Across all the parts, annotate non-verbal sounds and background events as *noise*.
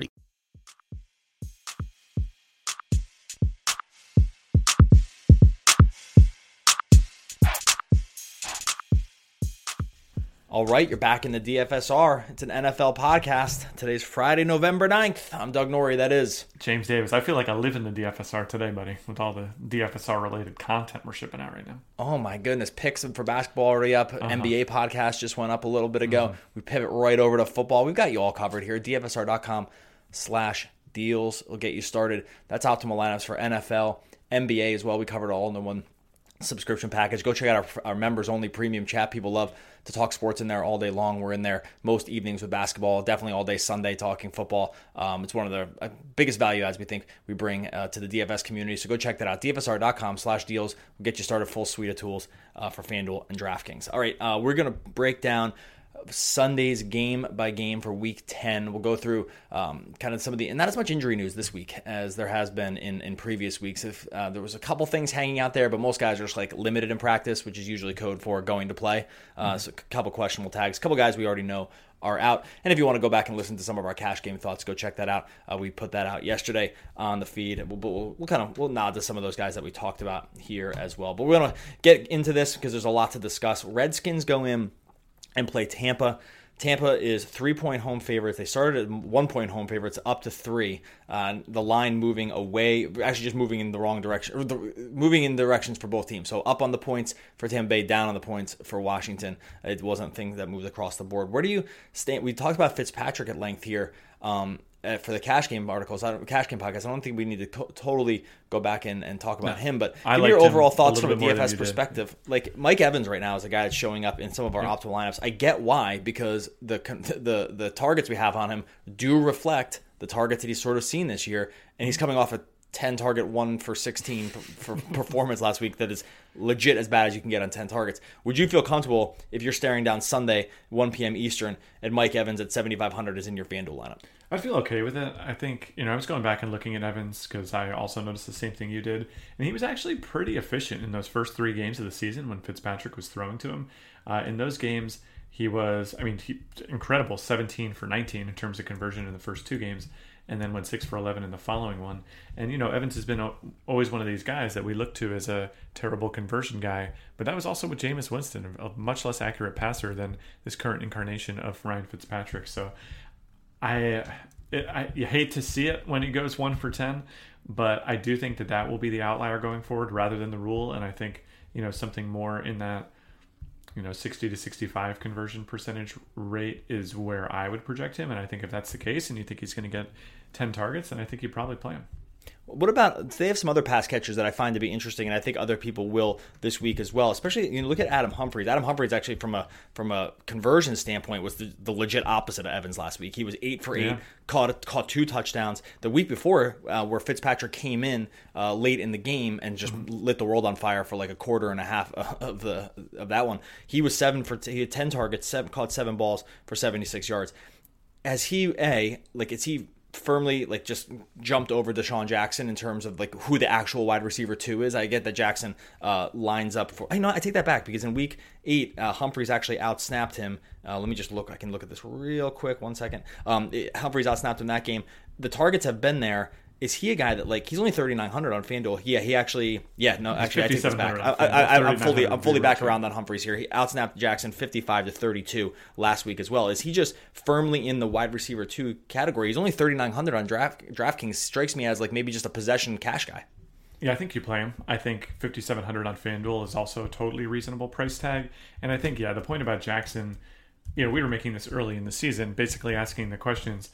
3030. All right, you're back in the DFSR. It's an NFL podcast. Today's Friday, November 9th. I'm Doug Norrie, that is. James Davis. I feel like I live in the DFSR today, buddy, with all the DFSR related content we're shipping out right now. Oh my goodness, picks for basketball already up. Uh-huh. NBA podcast just went up a little bit ago. Mm-hmm. We pivot right over to football. We've got you all covered here. DFSR.com slash deals will get you started. That's optimal lineups for NFL, NBA as well. We covered all in the one subscription package. Go check out our, our members only premium chat. People love to talk sports in there all day long. We're in there most evenings with basketball, definitely all day Sunday talking football. Um, it's one of the uh, biggest value adds we think we bring uh, to the DFS community. So go check that out. DFSR.com slash deals will get you started full suite of tools uh, for FanDuel and DraftKings. All right, uh, we're going to break down Sunday's game by game for week 10. We'll go through um, kind of some of the, and not as much injury news this week as there has been in, in previous weeks. If uh, there was a couple things hanging out there, but most guys are just like limited in practice, which is usually code for going to play. Uh, So a couple questionable tags, a couple guys we already know are out. And if you want to go back and listen to some of our cash game thoughts, go check that out. Uh, we put that out yesterday on the feed. We'll, we'll, we'll kind of we'll nod to some of those guys that we talked about here as well. But we're gonna get into this because there's a lot to discuss. Redskins go in and play Tampa. Tampa is three point home favorites. They started at one point home favorites up to three. Uh, the line moving away, actually just moving in the wrong direction, the, moving in directions for both teams. So up on the points for Tampa Bay, down on the points for Washington. It wasn't things that moved across the board. Where do you stand? We talked about Fitzpatrick at length here. Um, uh, for the cash game articles, I don't, cash game podcast, I don't think we need to to- totally go back and, and talk about No. him. But I give your overall thoughts from a bit more than DFS you did. perspective. Like Mike Evans right now is a guy that's showing up in some of our optimal lineups. I get why because the the the targets we have on him do reflect the targets that he's sort of seen this year, and he's coming off a 10 target, one for 16 for *laughs* performance last week that is legit as bad as you can get on 10 targets. Would you feel comfortable if you're staring down Sunday, 1 p.m. Eastern, and Mike Evans at 7,500 is in your FanDuel lineup? I feel okay with it. I think, you know, I was going back and looking at Evans because I also noticed the same thing you did. And he was actually pretty efficient in those first three games of the season when Fitzpatrick was throwing to him. Uh, in those games, he was, I mean, he, incredible 17 for 19 in terms of conversion in the first two games, and then went 6 for 11 in the following one. And, you know, Evans has been always one of these guys that we look to as a terrible conversion guy, but that was also with Jameis Winston, a much less accurate passer than this current incarnation of Ryan Fitzpatrick. So, I, it, I you hate to see it when it goes one for ten, but I do think that that will be the outlier going forward rather than the rule. And I think you know something more in that you know 60 to 65 conversion percentage rate is where I would project him. And I think if that's the case, and you think he's going to get 10 targets, then I think you probably play him. What about they have some other pass catchers that I find to be interesting, and I think other people will this week as well. Especially you know, look at Adam Humphries. Adam Humphries actually from a from a conversion standpoint was the, the legit opposite of Evans last week. He was eight for eight, Yeah. caught caught two touchdowns. The week before, uh, where Fitzpatrick came in uh, late in the game and just lit the world on fire for like a quarter and a half *laughs* of the of that one, he was seven for he had ten targets, seven, caught seven balls for seventy six yards as he a like is he firmly like just jumped over DeSean Jackson in terms of like who the actual wide receiver two is. I get that Jackson uh, lines up for. I know I take that back because in week eight uh, Humphries actually outsnapped him. Uh, let me just look. I can look at this real quick. One second. Um, it- Humphries outsnapped him that game. The targets have been there. Is he a guy that like he's only thirty nine hundred on FanDuel? Yeah, he actually yeah no actually I take this back. 5,700 I, on I, I, I'm fully I'm fully back around on Humphries here. He outsnapped Jackson 55 to 32 last week as well. Is he just firmly in the wide receiver two category? He's only 3,900 on Draft DraftKings. Strikes me as like maybe just a possession cash guy. Yeah, I think you play him. I think 5700 on FanDuel is also a totally reasonable price tag. And I think, yeah, the point about Jackson, you know, we were making this early in the season, basically asking the questions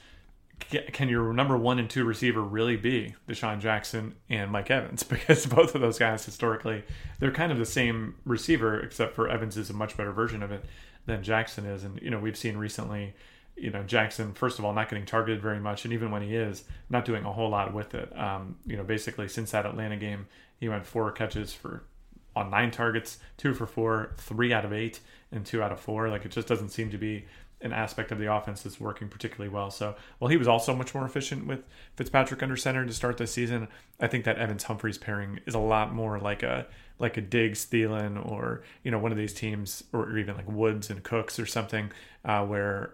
can your number one and two receiver really be DeSean Jackson and Mike Evans? *laughs* Because both of those guys historically, they're kind of the same receiver, except for Evans is a much better version of it than Jackson is. And, you know, we've seen recently you know Jackson, first of all, not getting targeted very much, and even when he is, not doing a whole lot with it. Um, you know, basically since that Atlanta game, he went four catches for on nine targets, two for four, three out of eight, and two out of four. Like it just doesn't seem to be an aspect of the offense that's working particularly well. So, while he was also much more efficient with Fitzpatrick under center to start this season, I think that Evans Humphries pairing is a lot more like a like a Diggs Thielen or you know one of these teams or even like Woods and Cooks or something uh, where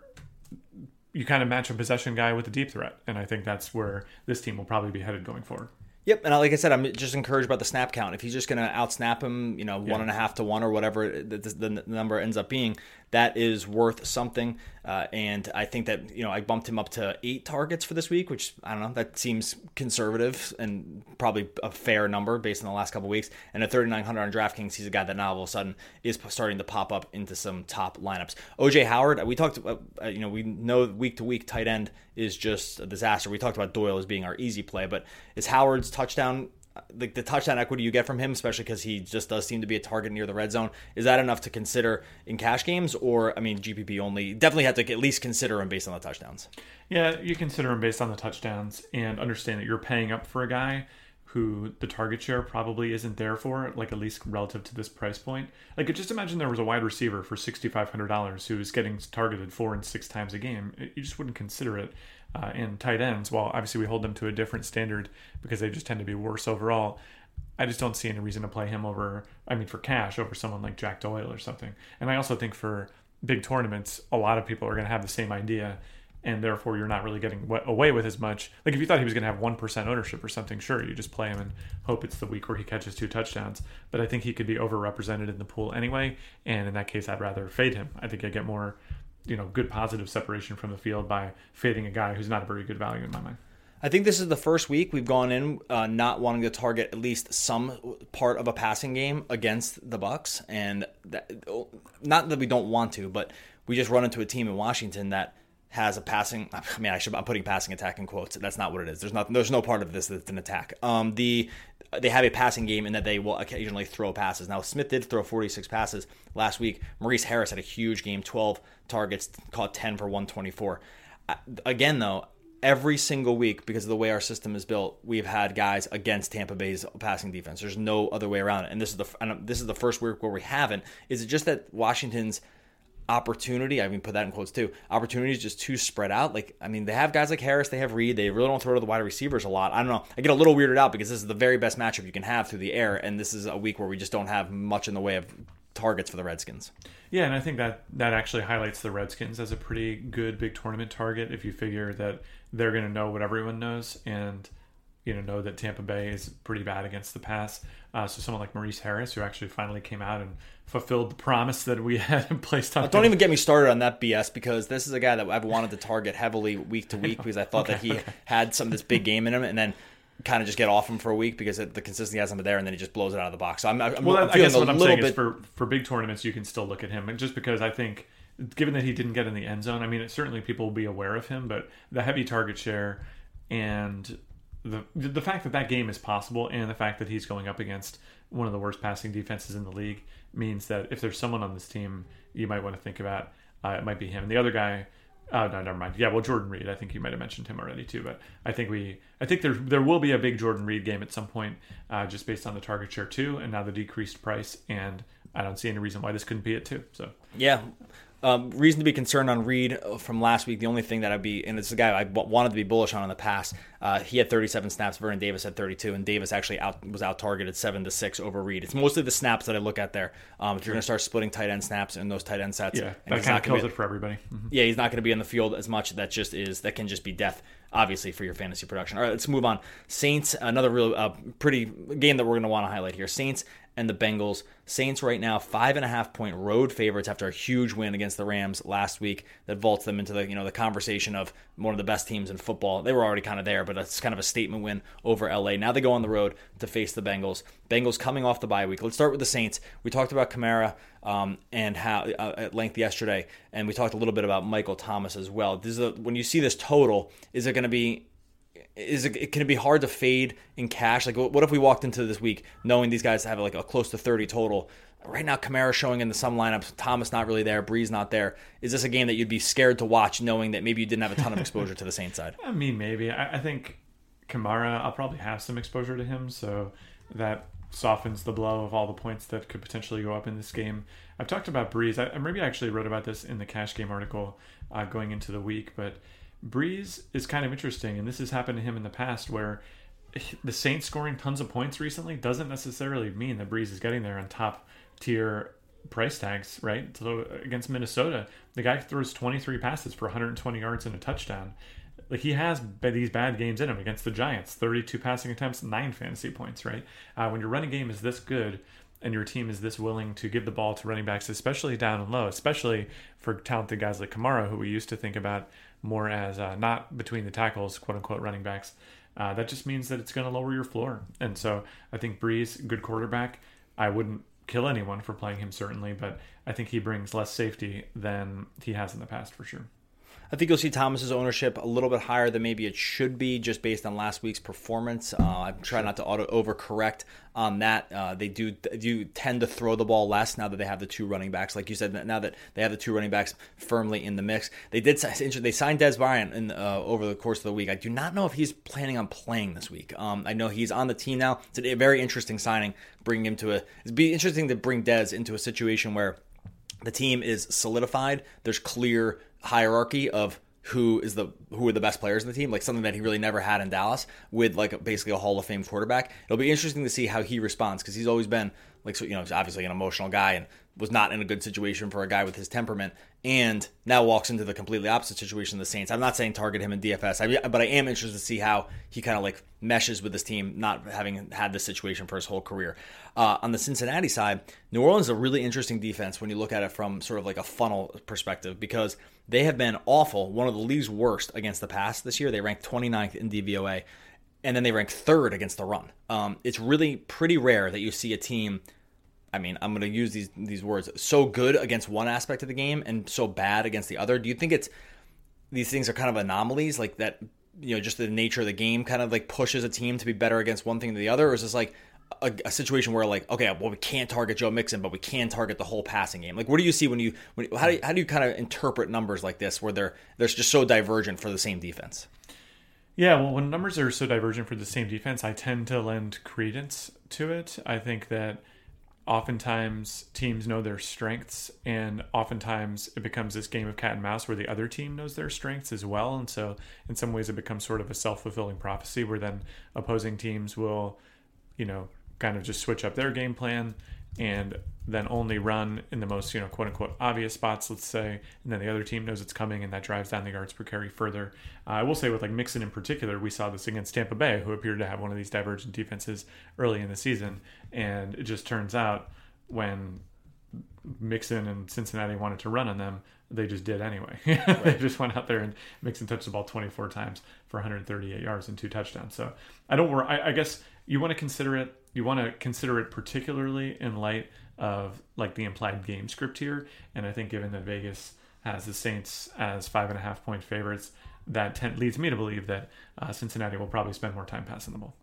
you kind of match a possession guy with a deep threat, and I think that's where this team will probably be headed going forward. Yep, and like I said, I'm just encouraged about the snap count. If he's just going to outsnap him, you know, yeah. one and a half to one or whatever the, the, number ends up being, that is worth something. Uh, and I think that you know I bumped him up to eight targets for this week, which I don't know that seems conservative and probably a fair number based on the last couple weeks. And at 3,900 on DraftKings, he's a guy that now all of a sudden is starting to pop up into some top lineups. OJ Howard, we talked, uh, uh, you know, we know week to week tight end is just a disaster. We talked about Doyle as being our easy play, but is Howard's touchdown like the touchdown equity you get from him, especially because he just does seem to be a target near the red zone, is that enough to consider in cash games? Or I mean, GPP only definitely have to at least consider him based on the touchdowns. Yeah, you consider him based on the touchdowns and understand that you're paying up for a guy who the target share probably isn't there for, like at least relative to this price point. Like, just imagine there was a wide receiver for sixty five hundred dollars who is getting targeted four and six times a game. You just wouldn't consider it uh, tight ends, while obviously we hold them to a different standard because they just tend to be worse overall, I just don't see any reason to play him over, I mean, for cash over someone like Jack Doyle or something. And I also think for big tournaments, a lot of people are going to have the same idea. And therefore, you're not really getting away with as much. Like, if you thought he was going to have 1% ownership or something, sure, you just play him and hope it's the week where he catches two touchdowns. But I think he could be overrepresented in the pool anyway. And in that case, I'd rather fade him. I think I get more you know good positive separation from the field by fading a guy who's not a very good value in my mind. I think this is the first week we've gone in uh, not wanting to target at least some part of a passing game against the Bucks, and that, not that we don't want to, but we just run into a team in Washington that has a passing. I mean, I should. I'm putting passing attack in quotes. That's not what it is. There's not. There's no part of this that's an attack. Um, the they have a passing game in that they will occasionally throw passes. Now Smith did throw 46 passes last week. Maurice Harris had a huge game, 12 targets, caught 10 for 124. Again, though, every single week because of the way our system is built, we've had guys against Tampa Bay's passing defense. There's no other way around it. And this is the this is the first week where we haven't. Is it just that Washington's opportunity. I mean, put that in quotes too. Opportunity is just too spread out. Like, I mean, they have guys like Harris, they have Reed. They really don't throw to the wide receivers a lot. I don't know. I get a little weirded out because this is the very best matchup you can have through the air, and this is a week where we just don't have much in the way of targets for the Redskins. Yeah, and I think that that actually highlights the Redskins as a pretty good big tournament target if you figure that they're going to know what everyone knows and you know know that Tampa Bay is pretty bad against the pass. Uh, so someone like Maurice Harris, who actually finally came out and fulfilled the promise that we *laughs* had placed on. Don't even get me started on that BS because this is a guy that I've wanted to target heavily week to *laughs* week because I thought okay, that he okay. had some of this big game in him, and then kind of just get off him for a week because the consistency hasn't been there, and then he just blows it out of the box. So I'm, I'm well, I'm I guess what I'm saying bit... is for for big tournaments, you can still look at him, and just because I think. Given that he didn't get in the end zone, I mean, it, certainly people will be aware of him, but the heavy target share and the the fact that that game is possible and the fact that he's going up against one of the worst passing defenses in the league means that if there's someone on this team you might want to think about, uh, it might be him. And the other guy, oh no, never mind. Yeah, well Jordan Reed, I think you might have mentioned him already too. But I think we, I think there there will be a big Jordan Reed game at some point, uh, just based on the target share too, and now the decreased price, and I don't see any reason why this couldn't be it too. So yeah, um, reason to be concerned on Reed uh, from last week. The only thing that I'd be, and it's a guy I wanted to be bullish on in the past. Uh, he had 37 snaps. Vernon Davis had 32, and Davis actually out was out targeted seven to six over Reed. It's mostly the snaps that I look at there. Um, if you're going to start splitting tight end snaps in those tight end sets, yeah, that kind of kills be, it for everybody. Mm-hmm. Yeah, he's not going to be in the field as much. That just is that can just be death obviously for your fantasy production. All right, let's move on. Saints, another real uh, pretty game that we're going to want to highlight here. Saints and the Bengals. Saints right now five and a half point road favorites after a huge win against the Rams last week that vaults them into the you know the conversation of one of the best teams in football. They were already kind of there, but it's kind of a statement win over LA. Now they go on the road to face the Bengals. Bengals coming off the bye week. Let's start with the Saints. We talked about Kamara um, and how uh, at length yesterday, and we talked a little bit about Michael Thomas as well. This is a, when you see this total, is it going to be is it can it be hard to fade in cash? Like, what if we walked into this week knowing these guys have like a close to 30 total? Right now, Kamara showing in the some lineups, Thomas not really there, Brees not there. Is this a game that you'd be scared to watch, knowing that maybe you didn't have a ton of exposure to the Saints side? *laughs* I mean, maybe. I, I think Kamara, I'll probably have some exposure to him, so that softens the blow of all the points that could potentially go up in this game. I've talked about Brees. I, maybe I actually wrote about this in the cash game article uh, going into the week, but Brees is kind of interesting, and this has happened to him in the past where the Saints scoring tons of points recently doesn't necessarily mean that Brees is getting there on top tier price tags, right? So against Minnesota, the guy throws 23 passes for 120 yards and a touchdown. Like he has these bad games in him against the Giants, 32 passing attempts, nine fantasy points, right? Uh, when your running game is this good and your team is this willing to give the ball to running backs, especially down and low, especially for talented guys like Kamara, who we used to think about more as uh, not between the tackles, quote unquote, running backs. Uh, that just means that it's going to lower your floor. And so I think Brees, good quarterback. I wouldn't kill anyone for playing him, certainly, but I think he brings less safety than he has in the past for sure. I think you'll see Thomas's ownership a little bit higher than maybe it should be, just based on last week's performance. Uh, I'm trying not to auto overcorrect on that. Uh, they do do tend to throw the ball less now that they have the two running backs, like you said. Now that they have the two running backs firmly in the mix, they did they signed Dez Bryant in, uh, over the course of the week. I do not know if he's planning on playing this week. Um, I know he's on the team now. It's a very interesting signing, bringing him to a. It'd be interesting to bring Dez into a situation where the team is solidified. There's clear hierarchy of who is the who are the best players in the team, like something that he really never had in Dallas with like basically a Hall of Fame quarterback. It'll be interesting to see how he responds because he's always been like so you know obviously an emotional guy and was not in a good situation for a guy with his temperament, and now walks into the completely opposite situation of the Saints. I'm not saying target him in DFS, but I am interested to see how he kind of like meshes with this team, not having had this situation for his whole career. Uh, on the Cincinnati side, New Orleans is a really interesting defense when you look at it from sort of like a funnel perspective because they have been awful, one of the league's worst against the pass this year. They ranked 29th in DVOA, and then they rank third against the run. Um, it's really pretty rare that you see a team I mean, I'm going to use these these words so good against one aspect of the game and so bad against the other. Do you think it's these things are kind of anomalies like that? You know, just the nature of the game kind of like pushes a team to be better against one thing than the other, or is this like a, a, situation where like okay, well we can't target Joe Mixon, but we can target the whole passing game? Like, what do you see when you when how do you, how do you kind of interpret numbers like this where they're they're just so divergent for the same defense? Yeah, well, when numbers are so divergent for the same defense, I tend to lend credence to it. I think that oftentimes teams know their strengths and oftentimes it becomes this game of cat and mouse where the other team knows their strengths as well. And so in some ways it becomes sort of a self-fulfilling prophecy where then opposing teams will you know kind of just switch up their game plan and then only run in the most, you know, quote unquote obvious spots, let's say, and then the other team knows it's coming and that drives down the yards per carry further. Uh, I will say with like Mixon in particular, we saw this against Tampa Bay, who appeared to have one of these divergent defenses early in the season. And it just turns out when Mixon and Cincinnati wanted to run on them, they just did anyway. *laughs* they just went out there and Mixon touched the ball 24 times for 138 yards and two touchdowns. So I don't worry. I, I guess you want to consider it you want to consider it particularly in light of like the implied game script here. And I think given that Vegas has the Saints as five and a half point favorites, that ten- leads me to believe that uh, Cincinnati will probably spend more time passing the ball.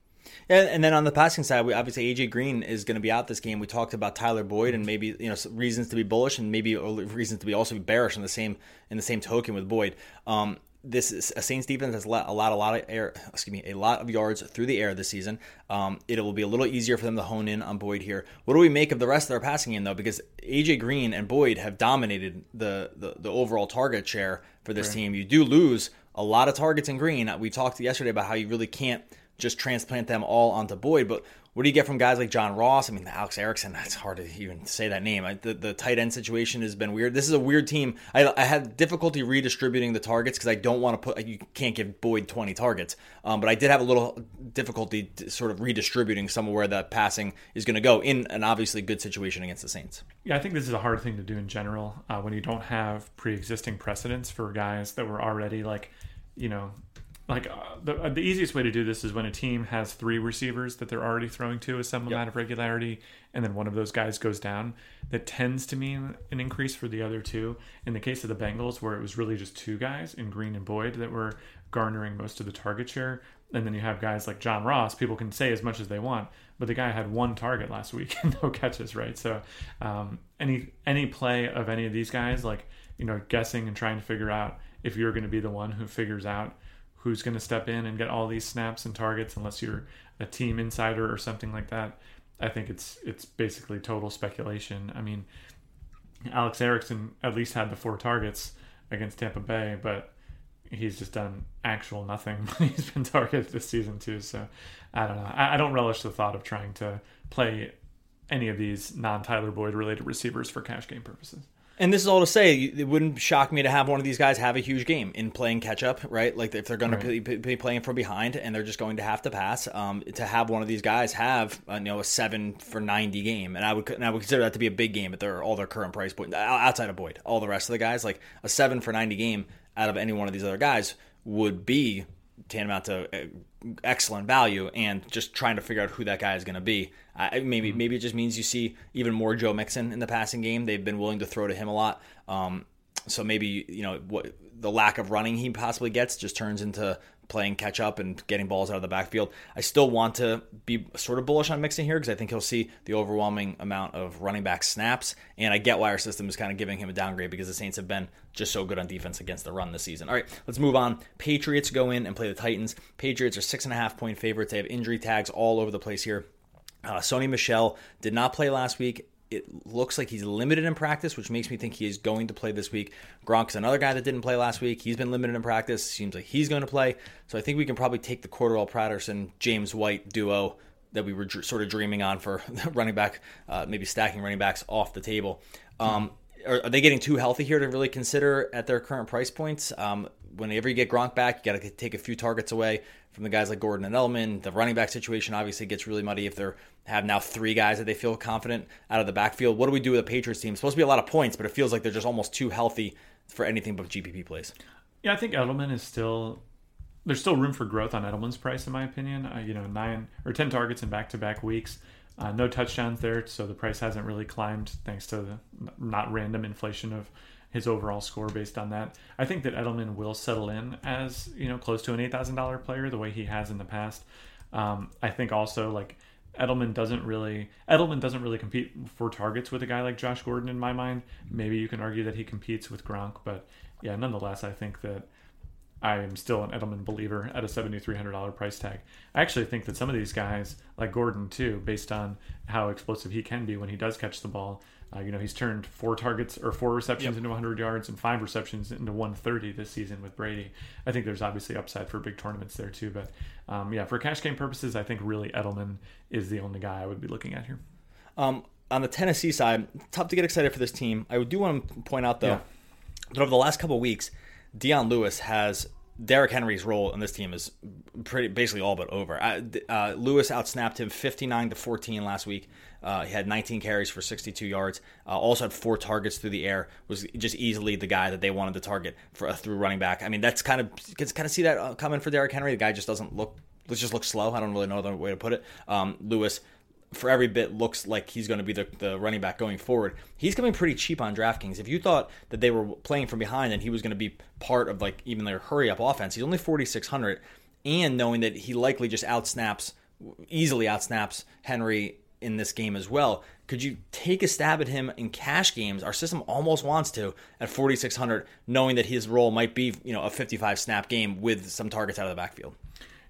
Yeah, and then on the passing side, we obviously AJ Green is going to be out this game. We talked about Tyler Boyd and maybe you know reasons to be bullish and maybe reasons to be also bearish in the same in the same token with Boyd. Um, this is a Saints defense has allowed a lot, a lot of air, excuse me, a lot of yards through the air this season. Um, it will be a little easier for them to hone in on Boyd here. What do we make of the rest of their passing game though? Because AJ Green and Boyd have dominated the the, the overall target share for this right. team. You do lose a lot of targets in Green. We talked yesterday about how you really can't just transplant them all onto Boyd, but what do you get from guys like John Ross? I mean, Alex Erickson, that's hard to even say that name. I, the, the tight end situation has been weird. This is a weird team. I, I had difficulty redistributing the targets because I don't want to put, you can't give Boyd 20 targets. Um, but I did have a little difficulty sort of redistributing some of where the passing is going to go in an obviously good situation against the Saints. Yeah, I think this is a hard thing to do in general uh, when you don't have pre existing precedents for guys that were already like, you know, like uh, the, uh, the easiest way to do this is when a team has three receivers that they're already throwing to with some yep. amount of regularity, and then one of those guys goes down. That tends to mean an increase for the other two. In the case of the Bengals, where it was really just two guys in Green and Boyd that were garnering most of the target share, and then you have guys like John Ross. People can say as much as they want, but the guy had one target last week *laughs* and no catches, right? So um, any any play of any of these guys, like you know, guessing and trying to figure out if you're going to be the one who figures out who's going to step in and get all these snaps and targets unless you're a team insider or something like that. I think it's it's basically total speculation. I mean, Alex Erickson at least had the four targets against Tampa Bay, but he's just done actual nothing when *laughs* he's been targeted this season too. So I don't know. I, I don't relish the thought of trying to play any of these non Tyler Boyd related receivers for cash game purposes. And this is all to say, it wouldn't shock me to have one of these guys have a huge game in playing catch up, right? Like if they're going right. to be, playing from behind and they're just going to have to pass, um, to have one of these guys have uh, you know a seven for ninety game, and I would and I would consider that to be a big game at their all their current price point outside of Boyd. All the rest of the guys, like a seven for ninety game out of any one of these other guys, would be tantamount to uh, excellent value and just trying to figure out who that guy is going to be. Uh, maybe mm-hmm. maybe it just means you see even more Joe Mixon in the passing game. They've been willing to throw to him a lot. Um, so maybe you know what the lack of running he possibly gets just turns into playing catch up and getting balls out of the backfield. I still want to be sort of bullish on Mixon here because I think he'll see the overwhelming amount of running back snaps. And I get why our system is kind of giving him a downgrade because the Saints have been just so good on defense against the run this season. All right, let's move on. Patriots go in and play the Titans. Patriots are six and a half point favorites. They have injury tags all over the place here. Uh, Sony Michel did not play last week it looks like he's limited in practice, which makes me think he is going to play this week. Gronk's another guy that didn't play last week. He's been limited in practice. Seems like he's going to play. So I think we can probably take the Cordarrelle Patterson James White duo that we were sort of dreaming on for *laughs* running back, uh, maybe stacking running backs off the table. Um, are, are, they getting too healthy here to really consider at their current price points? Um, whenever you get Gronk back, you got to take a few targets away from the guys like Gordon and Edelman. The running back situation obviously gets really muddy if they're have now three guys that they feel confident out of the backfield. What do we do with the Patriots team? It's supposed to be a lot of points, but it feels like they're just almost too healthy for anything but GPP plays. Yeah, I think Edelman is still there's still room for growth on Edelman's price in my opinion. Uh, you know, nine or ten targets in back-to-back weeks. Uh, no touchdowns there, so the price hasn't really climbed thanks to the not random inflation of his overall score based on that. I think that Edelman will settle in as you know close to an eight thousand dollar player the way he has in the past. Um, I think also like Edelman doesn't really Edelman doesn't really compete for targets with a guy like Josh Gordon in my mind. Maybe you can argue that he competes with Gronk, but yeah, nonetheless, I think that I am still an Edelman believer at a $7,300 price tag. I actually think that some of these guys, like Gordon too, based on how explosive he can be when he does catch the ball, uh, you know, he's turned four targets or four receptions yep. into 100 yards and five receptions into 130 this season with Brady. I think there's obviously upside for big tournaments there too. But um, yeah, for cash game purposes, I think really Edelman is the only guy I would be looking at here. Um, on the Tennessee side, tough to get excited for this team. I do want to point out though yeah. that over the last couple weeks, Dion Lewis has Derrick Henry's role in this team is pretty basically all but over. Uh, Lewis outsnapped him 59 to 14 last week. Uh, he had 19 carries for 62 yards. Uh, also had four targets through the air. Was just easily the guy that they wanted to target for through running back. I mean, that's kind of you can kind of see that uh, coming for Derrick Henry. The guy just doesn't look. Let's just look slow. I don't really know the way to put it. Um, Lewis for every bit looks like he's going to be the, the running back going forward. He's coming pretty cheap on DraftKings. If you thought that they were playing from behind and he was going to be part of like even their hurry up offense, he's only 4600 and knowing that he likely just outsnaps easily outsnaps Henry in this game as well. Could you take a stab at him in cash games? Our system almost wants to at 4600 knowing that his role might be, you know, a 55 snap game with some targets out of the backfield.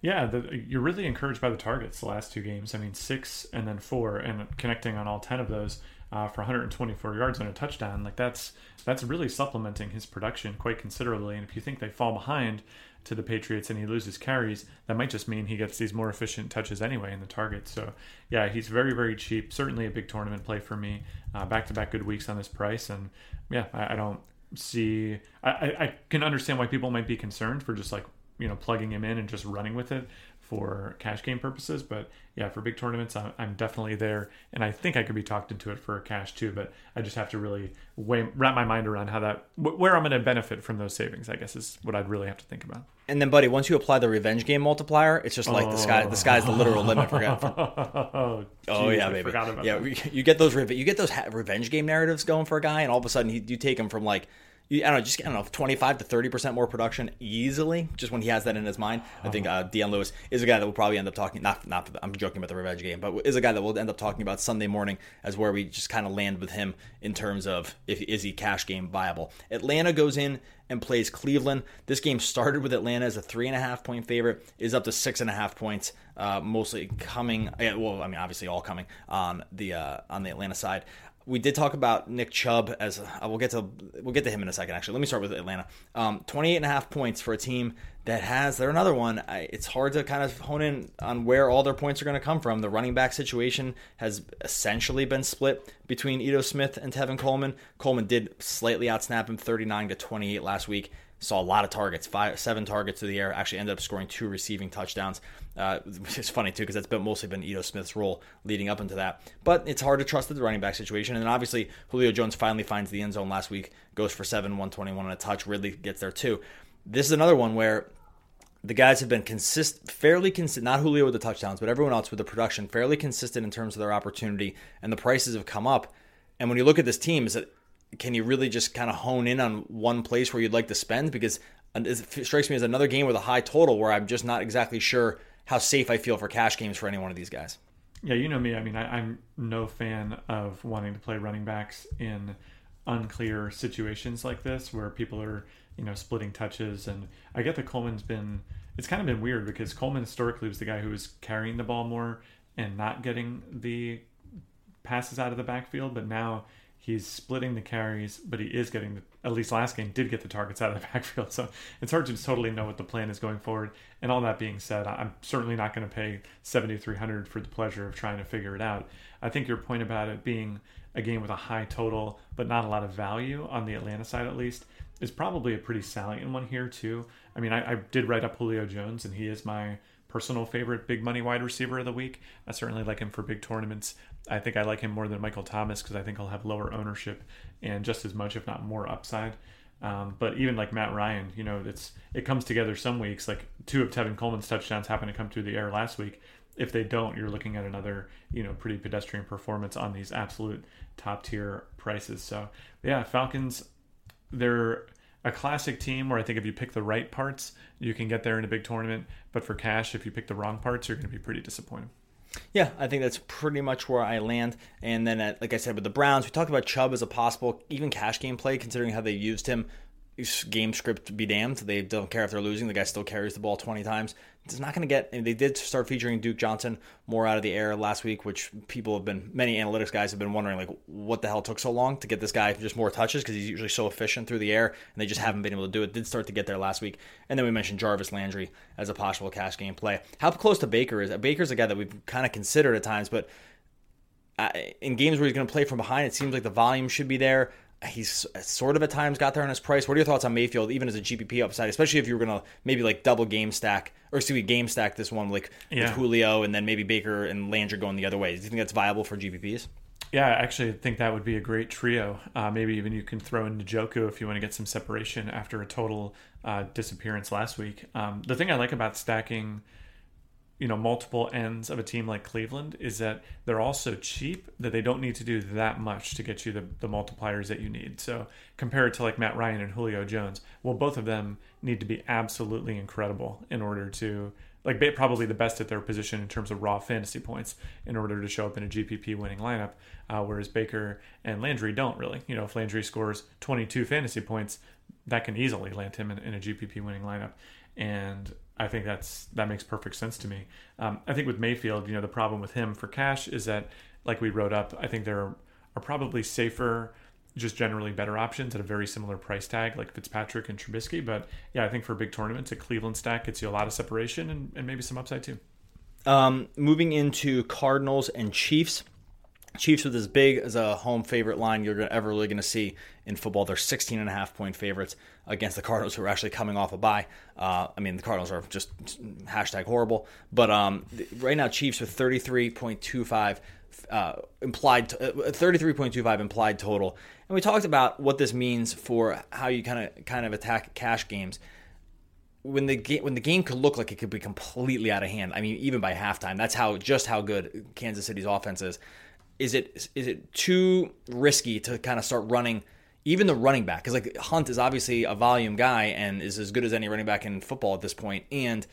Yeah, the, you're really encouraged by the targets the last two games. I mean, six and then four, and connecting on all ten of those uh, for 124 yards and a touchdown. Like that's that's really supplementing his production quite considerably. And if you think they fall behind to the Patriots and he loses carries, that might just mean he gets these more efficient touches anyway in the target. So yeah, he's very very cheap. Certainly a big tournament play for me. Back to back good weeks on this price, and yeah, I, I don't see. I, I can understand why people might be concerned for just like you know plugging him in and just running with it for cash game purposes. But yeah, for big tournaments, I'm definitely there, and I think I could be talked into it for cash too. But I just have to really weigh, wrap my mind around how that where I'm going to benefit from those savings. I guess is what I'd really have to think about. And then, buddy, once you apply the revenge game multiplier, it's just like oh. the sky. The oh. sky's the literal limit. For, *laughs* oh, oh yeah, baby. Yeah, that. you get those you get those revenge game narratives going for a guy, and all of a sudden he, you take him from like I don't know, just I don't know, twenty five to thirty percent more production easily, just when he has that in his mind. I think uh, Dion Lewis is a guy that will probably end up talking. Not, not I'm joking about the revenge game, but is a guy that we'll end up talking about Sunday morning as where we just kind of land with him in terms of if is he cash game viable. Atlanta goes in and plays Cleveland. This game started with Atlanta as a three and a half point favorite, is up to six and a half points, uh, mostly coming. Well, I mean, obviously all coming on the uh, on the Atlanta side we did talk about Nick Chubb as uh, we'll get to we'll get to him in a second. Actually, let me start with Atlanta. Um, 28 and a half points for a team that has they're another one. I, it's hard to kind of hone in on where all their points are going to come from. The running back situation has essentially been split between Ito Smith and Tevin Coleman. Coleman did slightly outsnap him 39 to 28 last week saw a lot of targets, five, seven targets to the air. Actually, ended up scoring two receiving touchdowns. Uh, *laughs* it's funny too because that's been mostly been Ito Smith's role leading up into that. But it's hard to trust the running back situation. And then obviously Julio Jones finally finds the end zone last week, goes for seven, one twenty one on a touch. Ridley gets there too. This is another one where the guys have been consistent, fairly consistent. Not Julio with the touchdowns, but everyone else with the production, fairly consistent in terms of their opportunity, and the prices have come up. And when you look at this team, is that can you really just kind of hone in on one place where you'd like to spend? Because it strikes me as another game with a high total where I'm just not exactly sure how safe I feel for cash games for any one of these guys. Yeah, you know me. I mean, I, am no fan of wanting to play running backs in unclear situations like this where people are, you know, splitting touches. And I get that Coleman's been, it's kind of been weird because Coleman historically was the guy who was carrying the ball more and not getting the passes out of the backfield. But now He's splitting the carries, but he is getting the, at least last game did get the targets out of the *laughs* backfield. So it's hard to totally know what the plan is going forward. And all that being said, I'm certainly not going to pay 7,300 for the pleasure of trying to figure it out. I think your point about it being a game with a high total, but not a lot of value on the Atlanta side at least, is probably a pretty salient one here too. I mean, I, I did write up Julio Jones, and he is my personal favorite big money wide receiver of the week. I certainly like him for big tournaments. I think I like him more than Michael Thomas because I think he'll have lower ownership and just as much, if not more, upside. Um, but even like Matt Ryan, you know, it's it comes together some weeks. Like two of Tevin Coleman's touchdowns happen to come through the air last week. If they don't, you're looking at another, you know, pretty pedestrian performance on these absolute top tier prices. So yeah, Falcons, they're a classic team where I think if you pick the right parts, you can get there in a big tournament. But for cash, if you pick the wrong parts, you're going to be pretty disappointed. Yeah, I think that's pretty much where I land. And then, at, like I said, with the Browns, we talked about Chubb as a possible, even cash game play, considering how they used him game script be damned. They don't care if they're losing. The guy still carries the ball 20 times. It's not going to get. They did start featuring Duke Johnson more out of the air last week, which people have been, many analytics guys have been wondering, like, what the hell took so long to get this guy just more touches because he's usually so efficient through the air, and they just haven't been able to do it. Did start to get there last week, and then we mentioned Jarvis Landry as a possible cash game play. How close to Baker is? Baker's a guy that we've kind of considered at times, but uh, in games where he's going to play from behind, it seems like the volume should be there he's sort of at times got there on his price. What are your thoughts on Mayfield, even as a GPP upside, especially if you were going to maybe like double game stack or excuse me, game stack this one like yeah. with Julio and then maybe Baker and Landry going the other way? Do you think that's viable for GPPs? Yeah, I actually think that would be a great trio. Uh, maybe even you can throw in Njoku if you want to get some separation after a total uh, disappearance last week. Um, the thing I like about stacking you know multiple ends of a team like Cleveland is that they're all so cheap that they don't need to do that much to get you the, the multipliers that you need. So compare it to like Matt Ryan and Julio Jones. Well, both of them need to be absolutely incredible in order to like probably the best at their position in terms of raw fantasy points in order to show up in a GPP winning lineup. Uh, whereas Baker and Landry don't really. You know, if Landry scores 22 fantasy points, that can easily land him in, in a GPP winning lineup. And I think that's that makes perfect sense to me. Um, I think with Mayfield, you know, the problem with him for cash is that, like we wrote up, I think there are, are probably safer, just generally better options at a very similar price tag, like Fitzpatrick and Trubisky. But yeah, I think for big tournaments, a Cleveland stack gets you a lot of separation and, and maybe some upside too. Um, moving into Cardinals and Chiefs. Chiefs with as big as a home favorite line you're ever really going to see in football. They're 16 and a half point favorites against the Cardinals, who are actually coming off a bye. Uh, I mean, the Cardinals are just hashtag horrible. But um, right now, Chiefs with 33.25 uh, implied, uh, 33.25 implied total. And we talked about what this means for how you kind of kind of attack cash games when the game when the game could look like it could be completely out of hand. I mean, even by halftime, that's how just how good Kansas City's offense is. Is it is it too risky to kind of start running even the running back? Because like Hunt is obviously a volume guy and is as good as any running back in football at this point, and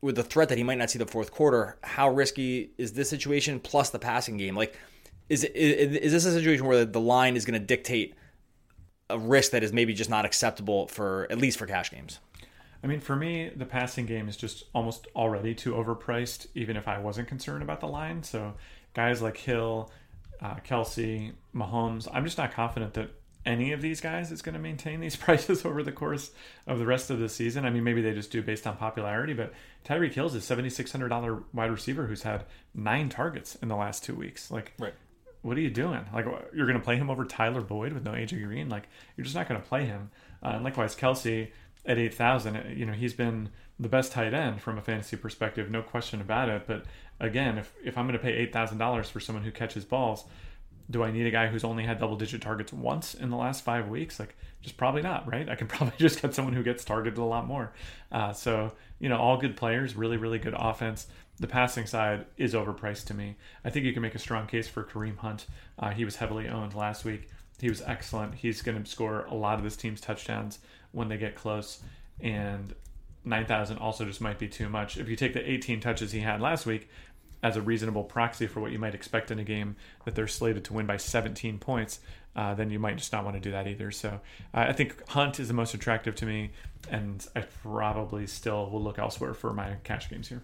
with the threat that he might not see the fourth quarter, how risky is this situation? Plus the passing game, like is it, is this a situation where the line is going to dictate a risk that is maybe just not acceptable for at least for cash games? I mean, for me, the passing game is just almost already too overpriced, even if I wasn't concerned about the line. So, guys like Hill, uh, Kelce, Mahomes, I'm just not confident that any of these guys is going to maintain these *laughs* prices over the course of the rest of the season. I mean, maybe they just do based on popularity, but Tyreek Hill's is a $7,600 wide receiver who's had nine targets in the last two weeks. Like, right. what are you doing? Like, you're going to play him over Tyler Boyd with no AJ Green? Like, you're just not going to play him. Uh, and likewise, Kelce at 8,000, you know, he's been the best tight end from a fantasy perspective, no question about it. But again, if, if I'm going to pay $8,000 for someone who catches balls, do I need a guy who's only had double digit targets once in the last five weeks? Like, just probably not, right? I can *laughs* probably just get someone who gets targeted a lot more. Uh, so, you know, all good players, really, really good offense. The passing side is overpriced to me. I think you can make a strong case for Kareem Hunt. Uh, he was heavily owned last week. He was excellent. He's going to score a lot of this team's touchdowns when they get close. And 9,000 also just might be too much. If you take the 18 touches he had last week as a reasonable proxy for what you might expect in a game that they're slated to win by 17 points, uh, then you might just not want to do that either. So uh, I think Hunt is the most attractive to me, and I probably still will look elsewhere for my cash games here.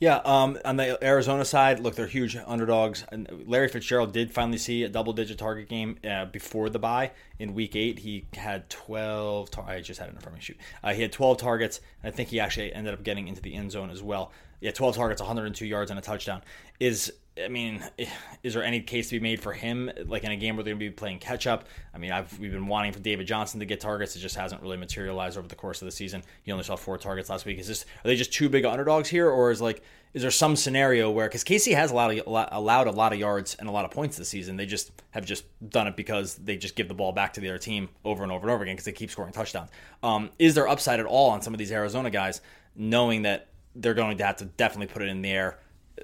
Yeah, um, on the Arizona side, look, they're huge underdogs. Larry Fitzgerald did finally see a double-digit target game uh, before the bye in Week Eight. He had twelve. Tar- I just had it in front of me. Shoot, uh, he had twelve targets. I think he actually ended up getting into the end zone as well. Yeah, twelve targets, 102 yards, and a touchdown. Is I mean, is there any case to be made for him, like in a game where they're going to be playing catch up? I mean, I've, we've been wanting for David Johnson to get targets. It just hasn't really materialized over the course of the season. He only saw four targets last week. Is this are they just too big underdogs here, or is like is there some scenario where because KC has allowed a lot, allowed a lot of yards and a lot of points this season, they just have just done it because they just give the ball back to their team over and over and over again because they keep scoring touchdowns. Um, is there upside at all on some of these Arizona guys, knowing that they're going to have to definitely put it in the air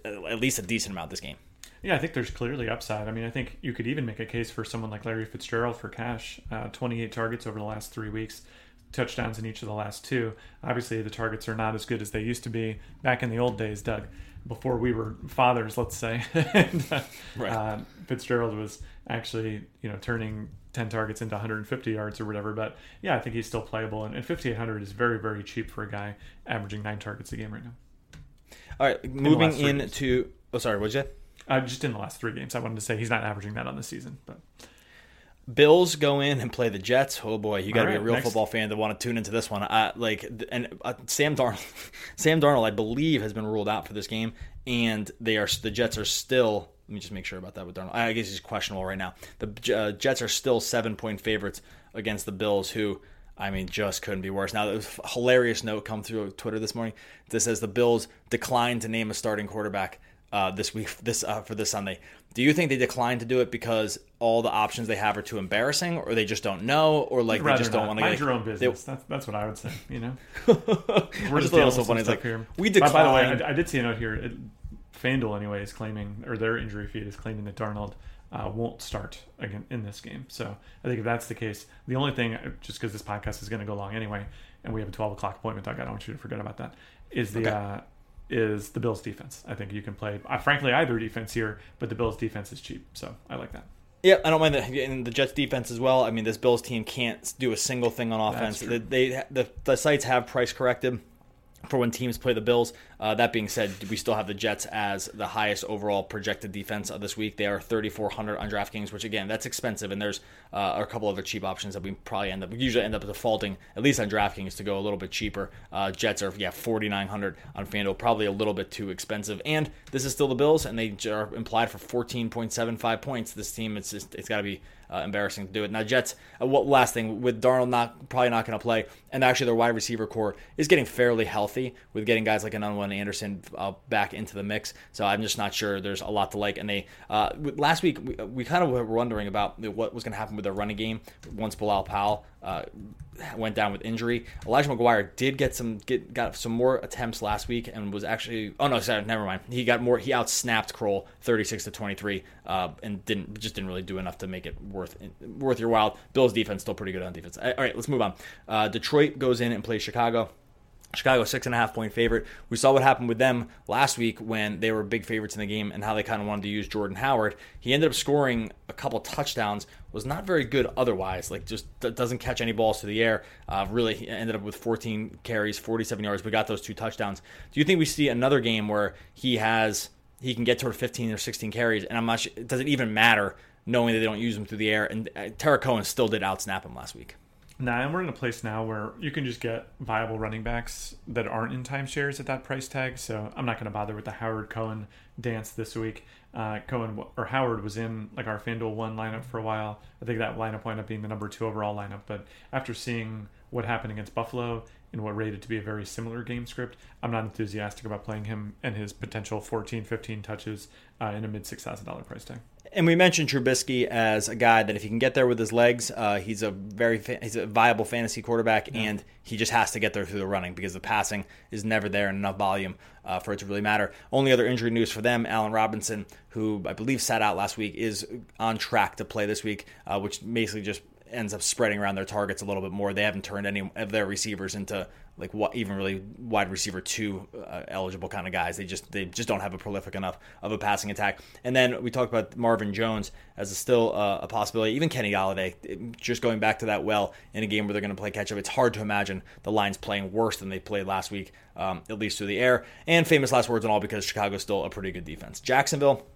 at least a decent amount this game? Yeah, I think there's clearly upside. I mean, I think you could even make a case for someone like Larry Fitzgerald for cash. Uh, 28 targets over the last three weeks, touchdowns in each of the last two. Obviously, the targets are not as good as they used to be back in the old days, Doug, before we were fathers, let's say. *laughs* and, uh, right. uh, Fitzgerald was actually, you know, turning 10 targets into 150 yards or whatever. But yeah, I think he's still playable. And, and 5,800 is very, very cheap for a guy averaging nine targets a game right now. All right, moving in into. Oh, sorry, what'd you say? Uh, just in the last three games, I wanted to say he's not averaging that on the season, but. Bills go in and play the Jets. Oh boy, you got to right, be a real next. football fan to want to tune into this one. Uh, like and uh, Sam Darnold, *laughs* Sam Darnold, I believe, has been ruled out for this game, and they are the Jets are still. Let me just make sure about that with Darnold. I guess he's questionable right now. The uh, Jets are still seven point favorites against the Bills, who I mean, just couldn't be worse. Now, there was a hilarious note come through Twitter this morning that says the Bills declined to name a starting quarterback uh, this week *laughs* this uh, for this Sunday. Do you think they declined to do it because all the options they have are too embarrassing, or they just don't know, or like they just don't want to mind get your own business? They, that's that's what I would say. You know, *laughs* we're just dealing so funny. Like here. we declined. By, by, the way, I, I, did see a note here. It, FanDuel, anyway, is claiming, or their injury feed is claiming that Darnold uh, won't start again in this game. So I think if that's the case, the only thing, just because this podcast is going to go long anyway, and we have a 12 o'clock appointment, Doug, I don't want you to forget about that, is the okay. uh, is the Bills defense. I think you can play, uh, frankly, either defense here, but the Bills defense is cheap, so I like that. Yeah, I don't mind the, and the Jets defense as well. I mean, this Bills team can't do a single thing on offense. They, they the, the sites have price corrected for when teams play the Bills. Uh, that being said, we still have the Jets as the highest overall projected defense of this week. They are 3,400 on DraftKings, which again, that's expensive. And there's uh, a couple other cheap options that we probably end up, usually end up defaulting, at least on DraftKings, to go a little bit cheaper. Uh, Jets are, yeah, 4,900 on FanDuel, probably a little bit too expensive. And this is still the Bills, and they are implied for 14.75 points. This team, it's just, it's got to be uh, embarrassing to do it. Now, Jets, uh, what last thing with Darnold not probably not going to play, and actually their wide receiver core is getting fairly healthy with getting guys like an and Anderson uh, back into the mix. So I'm just not sure there's a lot to like. And they uh, last week we, we kind of were wondering about what was going to happen with their running game once Bilal Powell uh, went down with injury. Elijah McGuire did get some get got some more attempts last week and was actually oh no sorry never mind he got more he outsnapped Crowell 36 to 23 uh, and didn't just didn't really do enough to make it worth worth your while. Bills defense still pretty good on defense. All right, let's move on. Uh, Detroit goes in and plays Chicago. Chicago six and a half point favorite. We saw what happened with them last week when they were big favorites in the game and how they kind of wanted to use Jordan Howard. He ended up scoring a couple touchdowns. Was not very good otherwise. Like just doesn't catch any balls to the air. Uh, really ended up with 14 carries, 47 yards, but got those two touchdowns. Do you think we see another game where he has he can get toward 15 or 16 carries? And I'm not. Sure, does it even matter knowing that they don't use him through the air? And uh, Tarik Cohen still did outsnap him last week. Now, and we're in a place now where you can just get viable running backs that aren't in timeshares at that price tag. So I'm not going to bother with the Howard Cohen dance this week. Uh, Cohen or Howard was in like our FanDuel one lineup for a while. I think that lineup wound up being the number two overall lineup. But after seeing what happened against Buffalo in what rated to be a very similar game script, I'm not enthusiastic about playing him and his potential 14, 15 touches uh, in a mid $6,000 price tag. And we mentioned Trubisky as a guy that if he can get there with his legs, uh, he's a very fa- he's a viable fantasy quarterback, yeah. and he just has to get there through the running because the passing is never there in enough volume uh, for it to really matter. Only other injury news for them: Allen Robinson, who I believe sat out last week, is on track to play this week, uh, which basically just ends up spreading around their targets a little bit more. They haven't turned any of their receivers into like what even really wide receiver two uh, eligible kind of guys. They just they just don't have a prolific enough of a passing attack. And then we talked about Marvin Jones as a still uh, a possibility. Even Kenny Golladay, just going back to that well in a game where they're going to play catch up. It's hard to imagine the Lions playing worse than they played last week, um, at least through the air. And famous last words and all because Chicago's still a pretty good defense. Jacksonville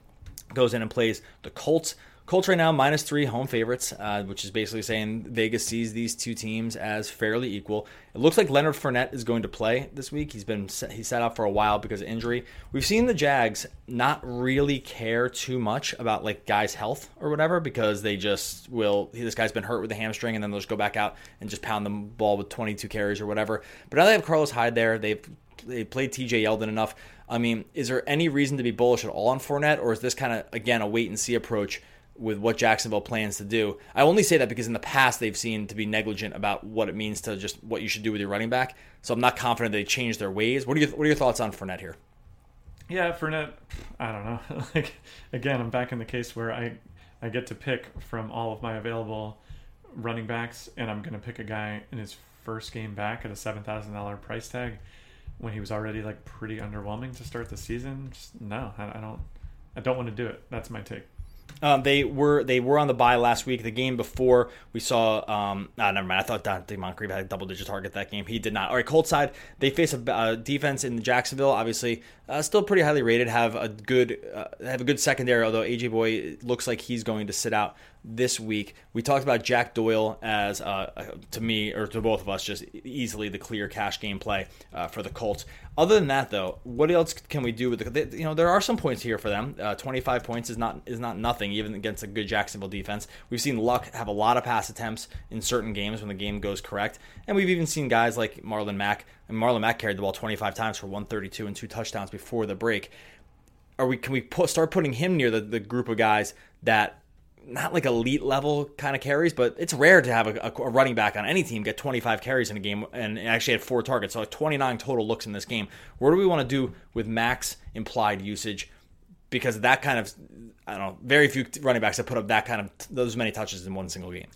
goes in and plays the Colts. Colts right now minus three home favorites, uh, which is basically saying Vegas sees these two teams as fairly equal. It looks like Leonard Fournette is going to play this week. He's been he's sat out for a while because of injury. We've seen the Jags not really care too much about like guys' health or whatever because they just will. This guy's been hurt with a hamstring, and then they'll just go back out and just pound the ball with 22 carries or whatever. But now they have Carlos Hyde there. They've they played TJ Yeldon enough. I mean, is there any reason to be bullish at all on Fournette, or is this kind of again a wait and see approach? With what Jacksonville plans to do. I only say that because in the past they've seen to be negligent about what it means to just what you should do with your running back. So I'm not confident they changed their ways. What are your What are your thoughts on Fournette here? Yeah, Fournette. I don't know. *laughs* like again, I'm back in the case where I I get to pick from all of my available running backs, and I'm going to pick a guy in his first game back at a seven thousand dollar price tag when he was already like pretty underwhelming to start the season. Just, no, I, I don't. I don't want to do it. That's my take. Um, they were they were on the bye last week. The game before we saw, um, ah, never mind. I thought Donte Moncrief had a double digit target that game. He did not. All right, Colts side they face a defense in Jacksonville. Obviously, uh, still pretty highly rated. Have a good uh, have a good secondary. Although AJ Bouye looks like he's going to sit out this week. We talked about Jack Doyle as uh, uh, to me or to both of us just easily the clear cash game play uh, for the Colts. Other than that, though, what else can we do with the? You know, there are some points here for them. Uh, Twenty five points is not is not nothing even against a good Jacksonville defense. We've seen Luck have a lot of pass attempts in certain games when the game goes correct, and we've even seen guys like Marlon Mack. And Marlon Mack carried the ball 25 times for 132 and two touchdowns before the break. Are we? Can we put, start putting him near the, the group of guys that not like elite level kind of carries, but it's rare to have a, a, running back on any team get 25 carries in a game and actually had four targets. So 29 total looks in this game. What do we want to do with Mack's implied usage? Because that kind of, I don't know, very few running backs have put up that kind of those many touches in one single game.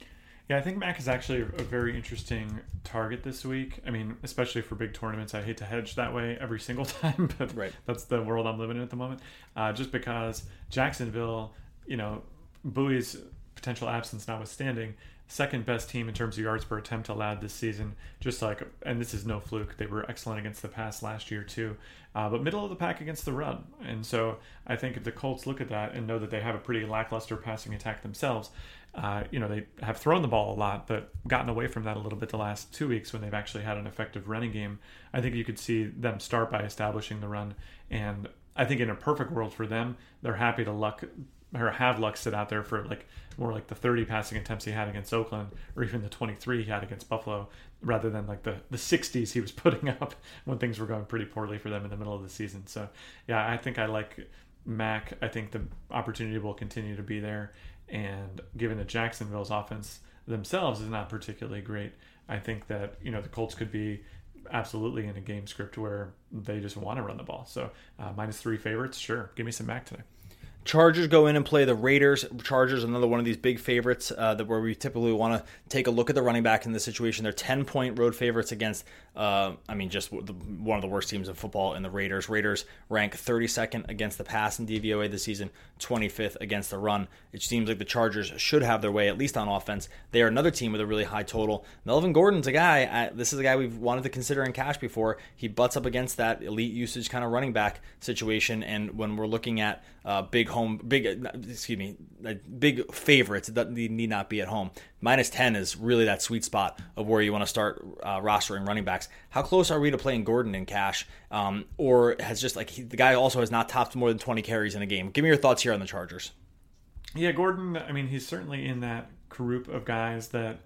Yeah, I think Mack is actually a very interesting target this week. I mean, especially for big tournaments. I hate to hedge that way every single *laughs* time, but right. that's the world I'm living in at the moment. Uh, just because Jacksonville, you know, Bouye's potential absence notwithstanding, second best team in terms of yards per attempt allowed this season. Just like, and this is no fluke, they were excellent against the pass last year too, uh, but middle of the pack against the run. And so I think if the Colts look at that and know that they have a pretty lackluster passing attack themselves, uh, you know, they have thrown the ball a lot, but gotten away from that a little bit the last two weeks when they've actually had an effective running game. I think you could see them start by establishing the run. And I think in a perfect world for them, they're happy to luck or have luck sit out there for like more like the 30 passing attempts he had against Oakland or even the 23 he had against Buffalo rather than like the, the 60s he was *laughs* putting up when things were going pretty poorly for them in the middle of the season. So, yeah, I think I like Mack. I think the opportunity will continue to be there. And given that Jacksonville's offense themselves is not particularly great, I think that, you know, the Colts could be absolutely in a game script where they just want to run the ball. So, uh, minus three favorites, sure. Give me some Mack today. Chargers go in and play the Raiders. Chargers, another one of these big favorites uh, that where we typically want to take a look at the running back in this situation. They're ten point road favorites against, uh, I mean, just the, one of the worst teams in football in the Raiders. Raiders rank 32nd against the pass in DVOA this season, 25th against the run. It seems like the Chargers should have their way at least on offense. They are another team with a really high total. Melvin Gordon's a guy. I, this is a guy we've wanted to consider in cash before. He butts up against that elite usage kind of running back situation, and when we're looking at uh, big home, big, excuse me, big favorites that need not be at home. Minus 10 is really that sweet spot of where you want to start uh, rostering running backs. How close are we to playing Gordon in cash? Um, or has just like he, the guy also has not topped more than 20 carries in a game? Give me your thoughts here on the Chargers. Yeah, Gordon, I mean, he's certainly in that group of guys that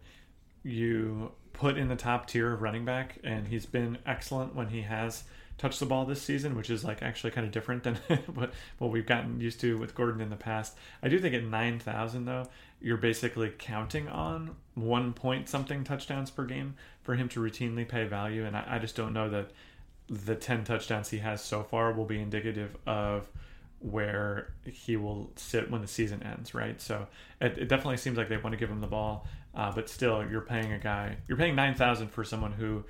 you put in the top tier of running back, and he's been excellent when he has touch the ball this season, which is like actually kind of different than *laughs* what what we've gotten used to with Gordon in the past. I do think at nine thousand though, you're basically counting on one point something touchdowns per game for him to routinely pay value, and I, I just don't know that the ten touchdowns he has so far will be indicative of where he will sit when the season ends, right? So it, it definitely seems like they want to give him the ball, uh, but still, you're paying a guy, you're paying nine thousand for someone who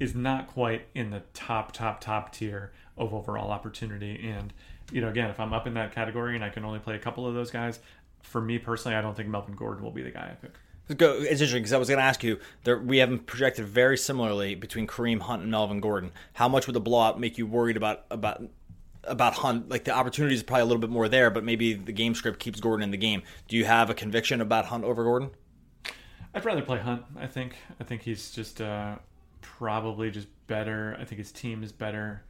is not quite in the top, top, top tier of overall opportunity. And, you know, again, if I'm up in that category and I can only play a couple of those guys, for me personally, I don't think Melvin Gordon will be the guy I pick. It's interesting because I was going to ask you. There, we have them projected very similarly between Kareem Hunt and Melvin Gordon. How much would the blowout make you worried about about about Hunt? Like the opportunities is probably a little bit more there, but maybe the game script keeps Gordon in the game. Do you have a conviction about Hunt over Gordon? I'd rather play Hunt. I think. I think he's just uh, probably just better. I think his team is better.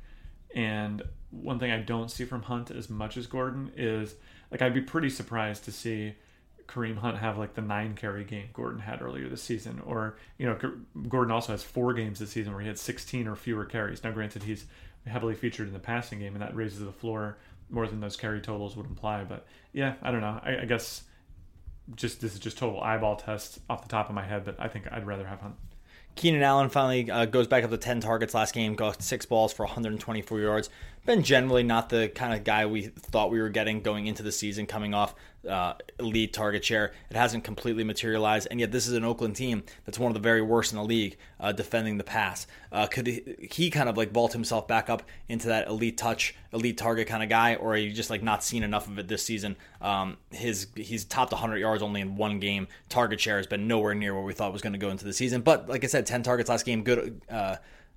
And one thing I don't see from Hunt as much as Gordon is like I'd be pretty surprised to see Kareem Hunt have like the nine carry game Gordon had earlier this season, or you know Gordon also has four games this season where he had 16 or fewer carries. Now, granted, he's heavily featured in the passing game, and that raises the floor more than those carry totals would imply. But yeah, I don't know. I, I guess just this is just total eyeball test off the top of my head, but I think I'd rather have Hunt. Keenan Allen finally uh, goes back up to 10 targets last game, got six balls for 124 yards. Been generally not the kind of guy we thought we were getting going into the season, coming off uh, elite target share. It hasn't completely materialized, and yet this is an Oakland team that's one of the very worst in the league uh, defending the pass. Uh, could he, he, kind of like vault himself back up into that elite touch, elite target kind of guy, or are you just like not seen enough of it this season? Um, his he's topped 100 yards only in one game. Target share has been nowhere near where we thought was going to go into the season. But like I said, 10 targets last game, good uh,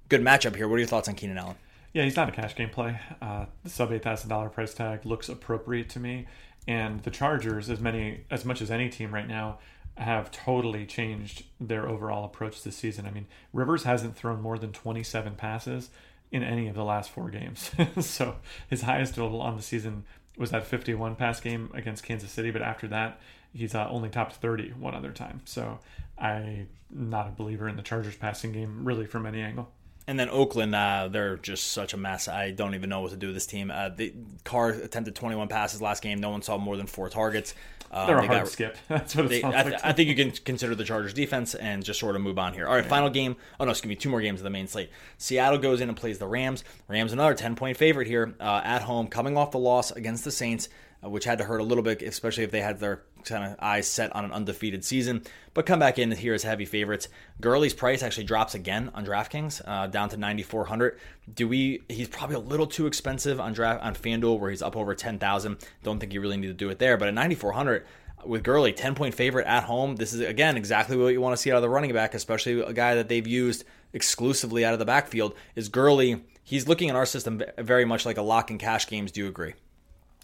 good matchup here. What are your thoughts on Keenan Allen? Yeah, he's not a cash game play. Uh, the sub eight thousand dollar price tag looks appropriate to me. And the Chargers, as many as much as any team right now, have totally changed their overall approach this season. I mean, Rivers hasn't thrown more than 27 passes in any of the last four games. *laughs* so his highest total on the season was that 51 pass game against Kansas City, but after that, he's uh, only topped 30 one other time. So I'm not a believer in the Chargers passing game really from any angle. And then Oakland, uh, they're just such a mess. I don't even know what to do with this team. Uh, the Carr attempted 21 passes last game. No one saw more than four targets. Uh, they're a they hard got, skip. *laughs* That's what it they, sounds I, like. I think you can consider the Chargers defense and just sort of move on here. All right, yeah. final game. Oh no, excuse me, two more games of the main slate. Seattle goes in and plays the Rams. Rams another 10 point favorite here uh, at home, coming off the loss against the Saints. Uh, which had to hurt a little bit, especially if they had their kind of eyes set on an undefeated season. But come back in here as heavy favorites. Gurley's price actually drops again on DraftKings, uh, down to 9,400. Do we? He's probably a little too expensive on draft on FanDuel, where he's up over 10,000. Don't think you really need to do it there. But at 9,400. with Gurley, 10 point favorite at home. This is, again, exactly what you want to see out of the running back, especially a guy that they've used exclusively out of the backfield. Is Gurley, he's looking in our system very much like a lock and cash games. Do you agree?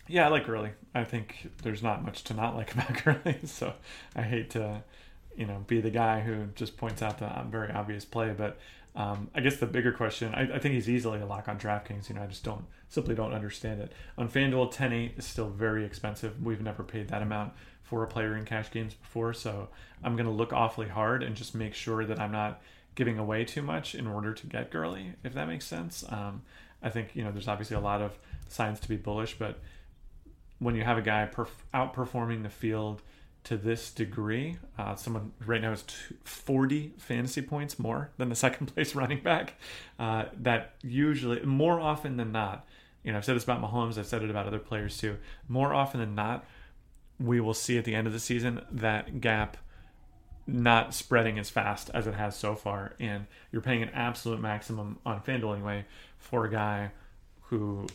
Yeah, I like Gurley. I think there's not much to not like *laughs* about Gurley. So I hate to, you know, be the guy who just points out the very obvious play. But um, I guess the bigger question, I, I, think he's easily a lock on DraftKings. You know, I just don't simply don't understand it. On FanDuel, 10-8 is still very expensive. We've never paid that amount for a player in cash games before, so I'm going to look awfully hard and just make sure that I'm not giving away too much in order to get Gurley, if that makes sense. Um, I think you know there's obviously a lot of signs to be bullish, but when you have a guy perf- outperforming the field to this degree, uh, someone right now is 40 fantasy points more than the *laughs* second place running back. Uh, that usually, more often than not, you know, I've said this about Mahomes, I've said it about other players too. More often than not, we will see at the end of the season that gap not spreading as fast as it has so far. And you're paying an absolute maximum on FanDuel anyway for a guy who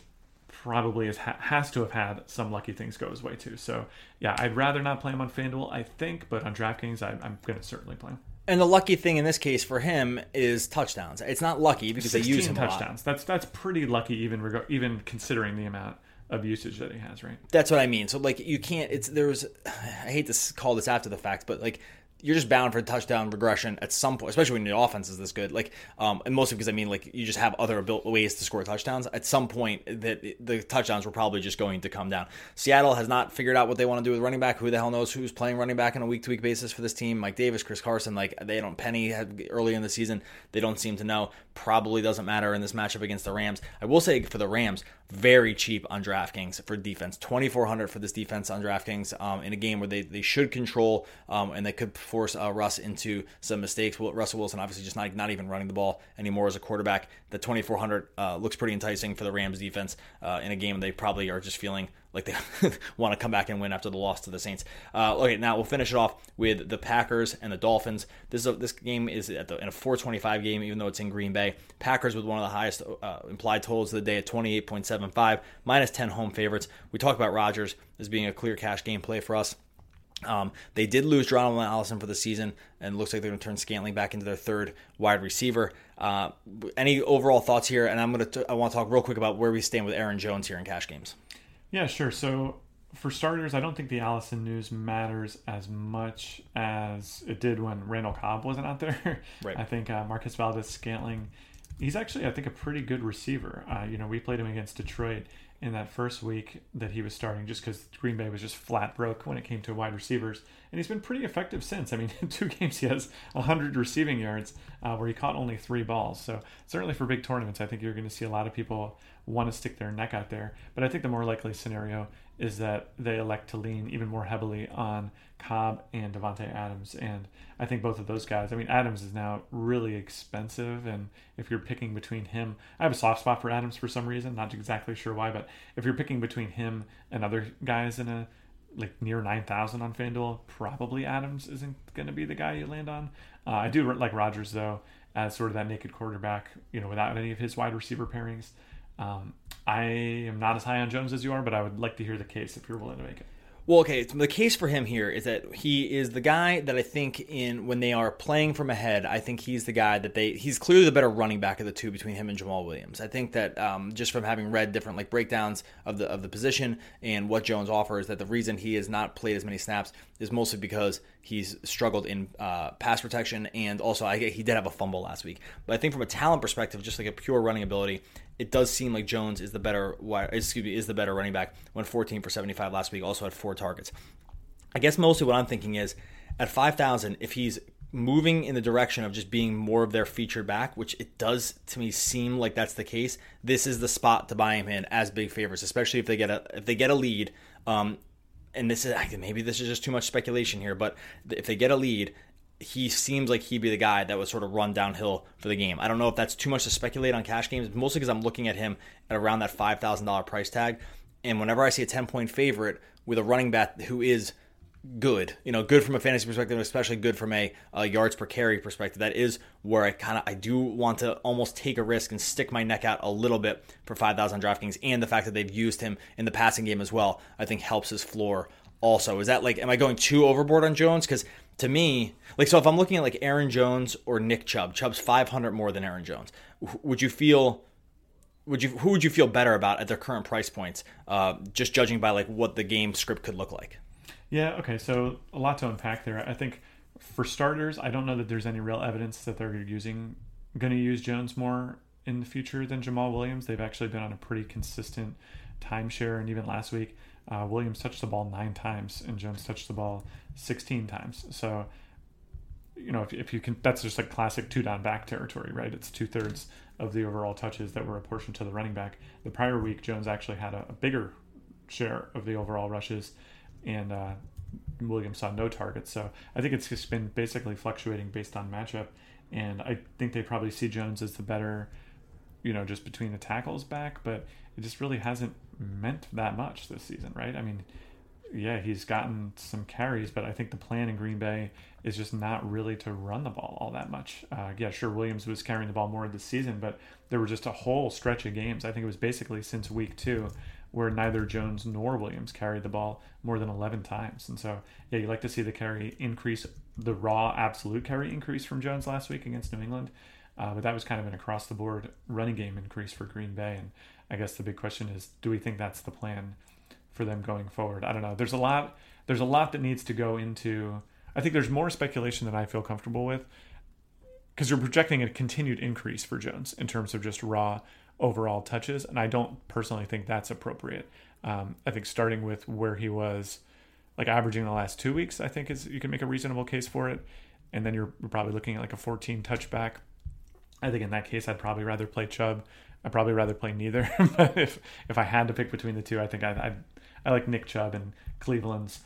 probably is, has to have had some lucky things go his way too. So yeah, I'd rather not play him on FanDuel, I think, but on DraftKings, I, I'm going to certainly play him. And the lucky thing in this case for him is touchdowns. It's not lucky because they use him touchdowns. That's that's pretty lucky, even even considering the amount of usage that he has, right? That's what I mean. So like you can't. It's there's. *sighs* I hate to call this after the fact, but like you're just bound for touchdown regression at some point, especially when your offense is this good. Like, um, and mostly because I mean, like, you just have other ways to score touchdowns. At some point, that the touchdowns were probably just going to come down. Seattle has not figured out what they want to do with running back. Who the hell knows who's playing running back on a week to week basis for this team? Mike Davis, Chris Carson, like they don't. Penny had early in the season, they don't seem to know. Probably doesn't matter in this matchup against the Rams. I will say for the Rams, very cheap on DraftKings for defense. 2400 for this defense on DraftKings um, in a game where they, they should control um, and they could force uh, Russ into some mistakes. Well, Russell Wilson obviously just not, not even running the ball anymore as a quarterback. The 2400 uh, looks pretty enticing for the Rams defense uh, in a game they probably are just feeling like they *laughs* want to come back and win after the loss to the Saints. Uh, okay, now we'll finish it off with the Packers and the Dolphins. This is a, this game is at the, in a 425 game, even though it's in Green Bay. Packers with one of the highest uh, implied totals of the day at 28.75, minus 10 home favorites. We talked about Rodgers as being a clear cash game play for us. Um, they did lose Geronimo Allison for the season, and looks like they're going to turn Scantling back into their third wide receiver. Uh, any overall thoughts here? And I'm going to I want to talk real quick about where we stand with Aaron Jones here in cash games. Yeah, sure. So for starters, I don't think the Allison news matters as much as it did when Randall Cobb wasn't out there. *laughs* Right. I think uh, Marquez Valdes Scantling, he's actually I think a pretty good receiver. Uh, you know, we played him against Detroit in that first week that he was starting just because Green Bay was just flat broke when it came to wide receivers. And he's been pretty effective since. I mean, *laughs* in two games, he has 100 receiving yards uh, where he caught only three balls. So, certainly for big tournaments, I think you're going to see a lot of people want to stick their neck out there. But I think the more likely scenario is that they elect to lean even more heavily on Cobb and Davante Adams. And I think both of those guys, I mean, Adams is now really expensive. And if you're picking between him, I have a soft spot for Adams for some reason, not exactly sure why, but if you're picking between him and other guys in a like near 9,000 on FanDuel, probably Adams isn't going to be the guy you land on. Uh, I do like Rodgers, though, as sort of that naked quarterback, you know, without any of his wide receiver pairings. Um, I am not as high on Jones as you are, but I would like to hear the case if you're willing to make it. Well, okay, the case for him here is that he is the guy that I think in when they are playing from ahead, I think he's the guy that they he's clearly the better running back of the two between him and Jamaal Williams. I think that um, just from having read different like breakdowns of the of the position and what Jones offers, that the reason he has not played as many snaps is mostly because he's struggled in uh, pass protection and also I, he did have a fumble last week. But I think from a talent perspective, just like a pure running ability, it does seem like Jones is the better excuse me is the better running back. Went 14 for 75 last week. Also had four targets. I guess mostly what I'm thinking is at 5,000, if he's moving in the direction of just being more of their featured back, which it does to me seem like that's the case. This is the spot to buy him in as big favorites, especially if they get a if they get a lead. Um, and this is maybe this is just too much speculation here, but if they get a lead he seems like he'd be the guy that would sort of run downhill for the game. I don't know if that's too much to speculate on cash games, mostly because I'm looking at him at around that $5,000 price tag. And whenever I see a 10 point favorite with a running back who is good, you know, good from a fantasy perspective, especially good from a, a yards per carry perspective, that is where I kind of I do want to almost take a risk and stick my neck out a little bit for 5,000 DraftKings. And the fact that they've used him in the passing game as well, I think helps his floor also. Is that like, am I going too overboard on Jones? Because to me, like, so if I'm looking at like Aaron Jones or Nick Chubb, Chubb's 500 more than Aaron Jones. Would you feel, would you, who would you feel better about at their current price points? Uh, just judging by like what the game script could look like. Yeah. Okay. So a lot to unpack there. I think for starters, I don't know that there's any real evidence that they're using, going to use Jones more in the future than Jamaal Williams. They've actually been on a pretty consistent timeshare, and even last week, uh, Williams touched the ball nine times and Jones touched the ball 16 times. So, you know, if, if you can, that's just like classic two down back territory, right? It's two thirds of the overall touches that were apportioned to the running back. The prior week, Jones actually had a, a bigger share of the overall rushes, and uh, Williams saw no targets. So I think it's just been basically fluctuating based on matchup. And I think they probably see Jones as the better, you know, just between the tackles back, but it just really hasn't meant that much this season, right? I mean, yeah, he's gotten some carries, but I think the plan in Green Bay is just not really to run the ball all that much. Uh, yeah, sure, Williams was carrying the ball more this season, but there were just a whole stretch of games. I think it was basically since week two where neither Jones nor Williams carried the ball more than 11 times. And so, yeah, you like to see the carry increase, the raw absolute carry increase from Jones last week against New England. Uh, but that was kind of an across the board running game increase for Green Bay. And I guess the big question is, do we think that's the plan for them going forward? I don't know. There's a lot. There's a lot that needs to go into. I think there's more speculation than I feel comfortable with because you're projecting a continued increase for Jones in terms of just raw overall touches, and I don't personally think that's appropriate. Um, I think starting with where he was, like averaging the last two weeks, I think is you can make a reasonable case for it, and then you're probably looking at like a 14 touchback. I think in that case, I'd probably rather play Chubb I'd probably rather play neither. *laughs* but if if I had to pick between the two, I think I I, I like Nick Chubb and Cleveland's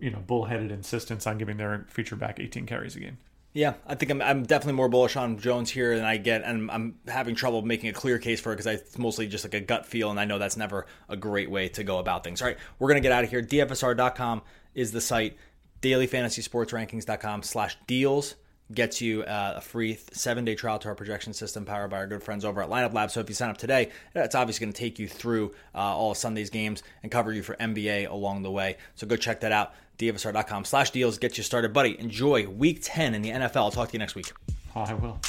you know bullheaded insistence on giving their feature back 18 carries a game. Yeah, I think I'm, I'm definitely more bullish on Jones here than I get, and I'm having trouble making a clear case for it because it's mostly just like a gut feel, and I know that's never a great way to go about things. All right, we're gonna get out of here. DFSR.com is the site. DailyFantasySportsRankings.com slash deals gets you uh, a free seven day trial to our projection system powered by our good friends over at Lineup Lab. So if you sign up today, it's obviously going to take you through uh, all of Sunday's games and cover you for NBA along the way. So go check that out. DFSR.com slash deals. Get you started. Buddy, enjoy week 10 in the NFL. I'll talk to you next week. Oh, I will.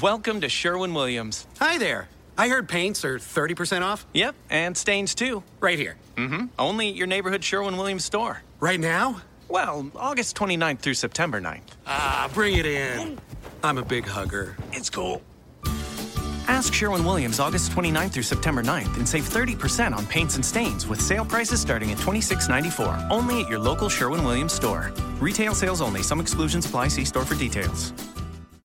Welcome to Sherwin Williams. Hi there. I heard paints are 30% off. Yep, and stains too. Right here. Mm-hmm. Only at your neighborhood Sherwin Williams store. Right now? Well, August 29th through September 9th. Ah, bring it in. I'm a big hugger. It's cool. Ask Sherwin Williams August 29th through September 9th and save 30% on paints and stains with sale prices starting at $26.94. Only at your local Sherwin Williams store. Retail sales only. Some exclusions apply. See store for details.